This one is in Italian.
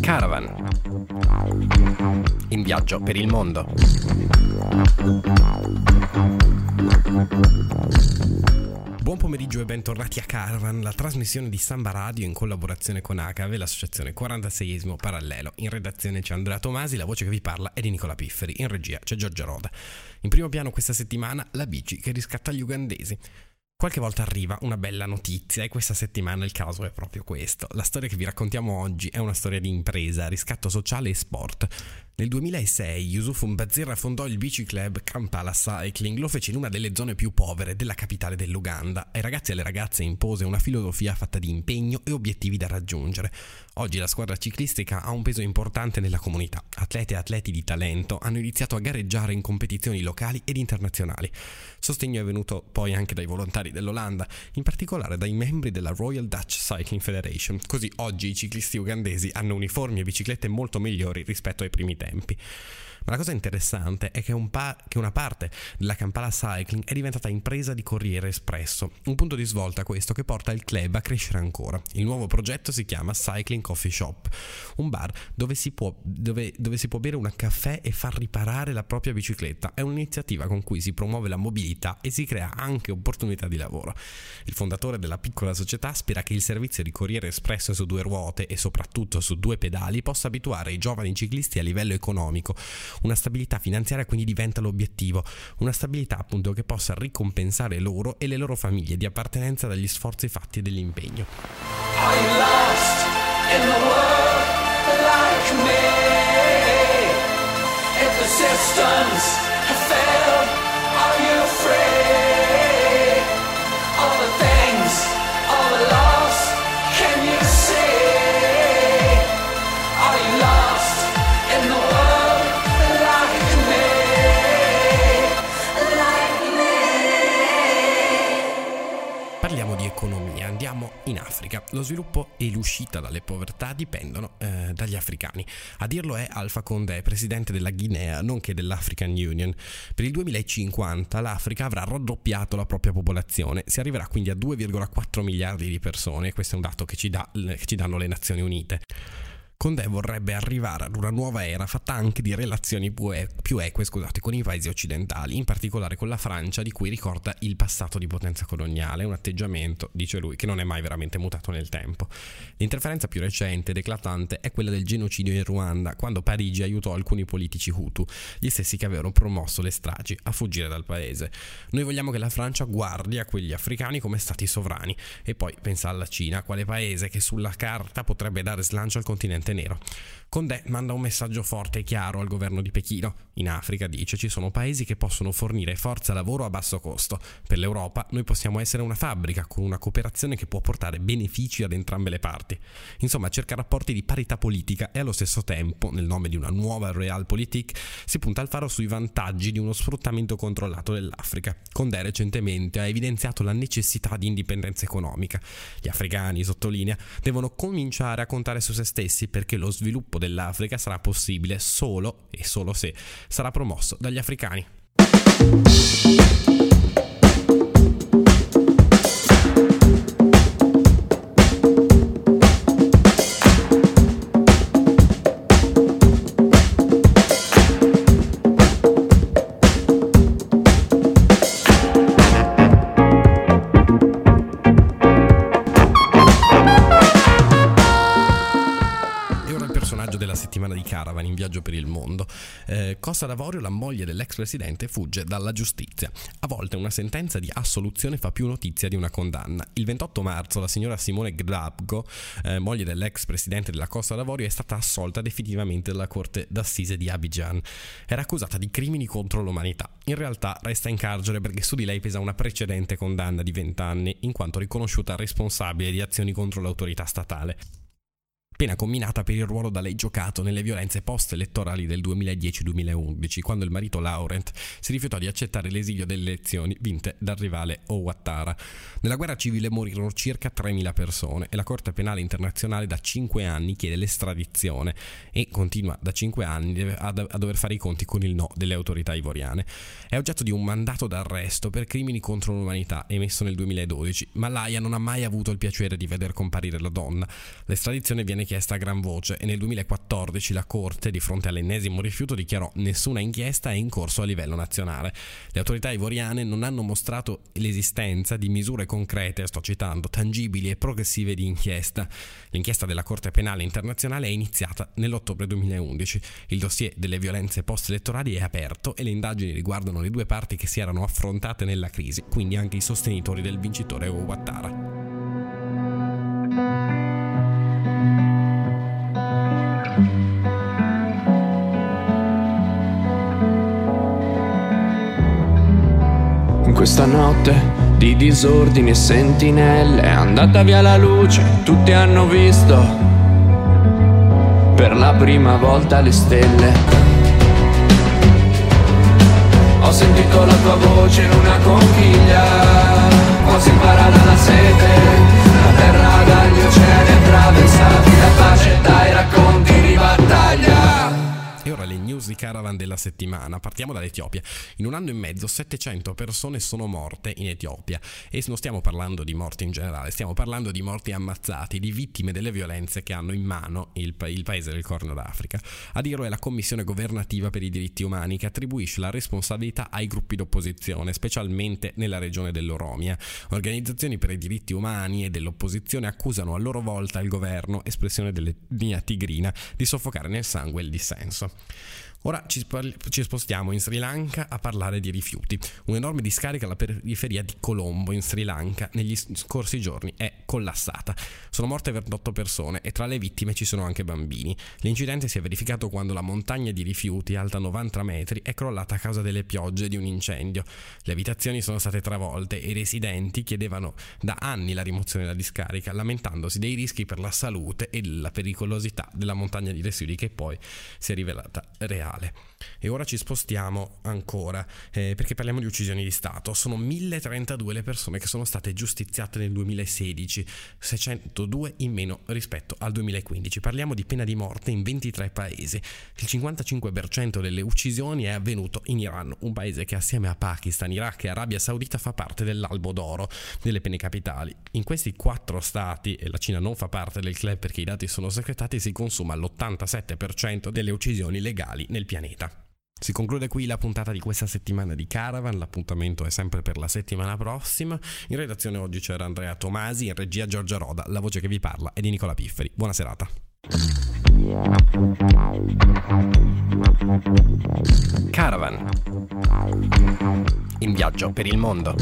Caravan. In viaggio per il mondo. Buon pomeriggio e bentornati a Caravan, la trasmissione di Samba Radio in collaborazione con ACAVE, l'associazione 46esimo Parallelo. In redazione c'è Andrea Tomasi, la voce che vi parla è di Nicola Pifferi, in regia c'è Giorgia Roda. In primo piano questa settimana la bici che riscatta gli ugandesi. Qualche volta arriva una bella notizia e questa settimana il caso è proprio questo. La storia che vi raccontiamo oggi è una storia di impresa, riscatto sociale e sport. Nel 2006 Yusuf Mbazira fondò il bici club Kampala Cycling, lo fece in una delle zone più povere della capitale dell'Uganda. Ai ragazzi e alle ragazze impose una filosofia fatta di impegno e obiettivi da raggiungere. Oggi la squadra ciclistica ha un peso importante nella comunità. Atlete e atleti di talento hanno iniziato a gareggiare in competizioni locali ed internazionali. Sostegno è venuto poi anche dai volontari dell'Olanda, in particolare dai membri della Royal Dutch Cycling Federation. Così oggi i ciclisti ugandesi hanno uniformi e biciclette molto migliori rispetto ai primi tempi. Ma la cosa interessante è che, un pa- che, una parte della Kampala Cycling è diventata impresa di Corriere Espresso, un punto di svolta questo che porta il club a crescere ancora. Il nuovo progetto si chiama Cycling Coffee Shop, un bar dove si può, dove, dove si può bere un caffè e far riparare la propria bicicletta. È un'iniziativa con cui si promuove la mobilità e si crea anche opportunità di lavoro. Il fondatore della piccola società spera che il servizio di Corriere Espresso su due ruote e soprattutto su due pedali possa abituare i giovani ciclisti a livello economico. Una stabilità finanziaria quindi diventa l'obiettivo, una stabilità appunto che possa ricompensare loro e le loro famiglie di appartenenza dagli sforzi fatti e dell'impegno. systems have failed, Lo sviluppo e l'uscita dalle povertà dipendono eh, dagli africani. A dirlo è Alpha Condé, presidente della Guinea, nonché dell'African Union. Per il 2050 l'Africa avrà raddoppiato la propria popolazione, si arriverà quindi a 2,4 miliardi di persone, questo è un dato che ci, dà, che ci danno le Nazioni Unite. Condé vorrebbe arrivare ad una nuova era fatta anche di relazioni più eque scusate, con i paesi occidentali, in particolare con la Francia, di cui ricorda il passato di potenza coloniale, un atteggiamento, dice lui, che non è mai veramente mutato nel tempo. L'interferenza più recente ed eclatante è quella del genocidio in Ruanda, quando Parigi aiutò alcuni politici Hutu, gli stessi che avevano promosso le stragi, a fuggire dal paese. Noi vogliamo che la Francia guardi a quegli africani come stati sovrani e poi pensa alla Cina, quale paese che sulla carta potrebbe dare slancio al continente nero. Condé manda un messaggio forte e chiaro al governo di Pechino. In Africa, dice, ci sono paesi che possono fornire forza lavoro a basso costo. Per l'Europa noi possiamo essere una fabbrica con una cooperazione che può portare benefici ad entrambe le parti. Insomma, cerca rapporti di parità politica e allo stesso tempo, nel nome di una nuova realpolitik, si punta al faro sui vantaggi di uno sfruttamento controllato dell'Africa. Condé recentemente ha evidenziato la necessità di indipendenza economica. Gli africani, sottolinea, devono cominciare a contare su se stessi perché lo sviluppo dell'Africa sarà possibile solo e solo se sarà promosso dagli africani. Settimana di caravan in viaggio per il mondo. Eh, Costa d'Avorio, la moglie dell'ex presidente, fugge dalla giustizia. A volte una sentenza di assoluzione fa più notizia di una condanna. Il 28 marzo la signora Simone Grabgo, eh, moglie dell'ex presidente della Costa d'Avorio, è stata assolta definitivamente dalla corte d'assise di Abidjan. Era accusata di crimini contro l'umanità. In realtà resta in carcere perché su di lei pesa una precedente condanna di 20 anni, in quanto riconosciuta responsabile di azioni contro l'autorità statale pena comminata per il ruolo da lei giocato nelle violenze post-elettorali del 2010-2011, quando il marito Laurent si rifiutò di accettare l'esilio delle elezioni vinte dal rivale Ouattara. Nella guerra civile morirono circa 3.000 persone e la Corte Penale Internazionale da 5 anni chiede l'estradizione e continua da 5 anni a, dover fare i conti con il no delle autorità ivoriane. È oggetto di un mandato d'arresto per crimini contro l'umanità emesso nel 2012, ma l'AIA non ha mai avuto il piacere di veder comparire la donna. L'estradizione viene chiesta richiesta a gran voce e nel 2014 la Corte, di fronte all'ennesimo rifiuto, dichiarò nessuna inchiesta è in corso a livello nazionale. Le autorità ivoriane non hanno mostrato l'esistenza di misure concrete, sto citando, tangibili e progressive di inchiesta. L'inchiesta della Corte Penale Internazionale è iniziata nell'ottobre 2011. Il dossier delle violenze post-elettorali è aperto e le indagini riguardano le due parti che si erano affrontate nella crisi, quindi anche i sostenitori del vincitore Ouattara. Questa notte di disordini e sentinelle è andata via la luce, tutti hanno visto per la prima volta le stelle. Ho sentito la tua voce in una conchiglia, quasi imparata la sete, la terra dagli oceani attraversati, la pace racconti di Caravan della settimana. Partiamo dall'Etiopia. In un anno e mezzo 700 persone sono morte in Etiopia e non stiamo parlando di morti in generale, stiamo parlando di morti ammazzati, di vittime delle violenze che hanno in mano il, pa- il paese del Corno d'Africa. A dirlo è la Commissione governativa per i diritti umani che attribuisce la responsabilità ai gruppi d'opposizione, specialmente nella regione dell'Oromia. Organizzazioni per i diritti umani e dell'opposizione accusano a loro volta il governo, espressione dell'etnia tigrina, di soffocare nel sangue il dissenso. Ora ci, ci, spostiamo in Sri Lanka a parlare di rifiuti. Un'enorme discarica alla periferia di Colombo in Sri Lanka negli scorsi giorni è collassata. Sono morte 28 persone e tra le vittime ci sono anche bambini. L'incidente si è verificato quando la montagna di rifiuti, alta 90 metri, è crollata a causa delle piogge di un incendio. Le abitazioni sono state travolte e i residenti chiedevano da anni la rimozione della discarica, lamentandosi dei rischi per la salute e la pericolosità della montagna di residui che poi si è rivelata reale mondiale. E ora ci spostiamo ancora eh, perché parliamo di uccisioni di Stato. Sono 1032 le persone che sono state giustiziate nel 2016, 602 in meno rispetto al 2015. Parliamo di pena di morte in 23 paesi. Il 55% delle uccisioni è avvenuto in Iran, un paese che assieme a Pakistan, Iraq e Arabia Saudita fa parte dell'albo d'oro delle pene capitali. In questi quattro stati, e la Cina non fa parte del club perché i dati sono segretati, si consuma l'87% delle uccisioni legali nel pianeta. Si conclude qui la puntata di questa settimana di Caravan, l'appuntamento è sempre per la settimana prossima. In redazione oggi c'era Andrea Tomasi, in regia Giorgia Roda, la voce che vi parla è di Nicola Pifferi. Buona serata. Caravan. In viaggio per il mondo.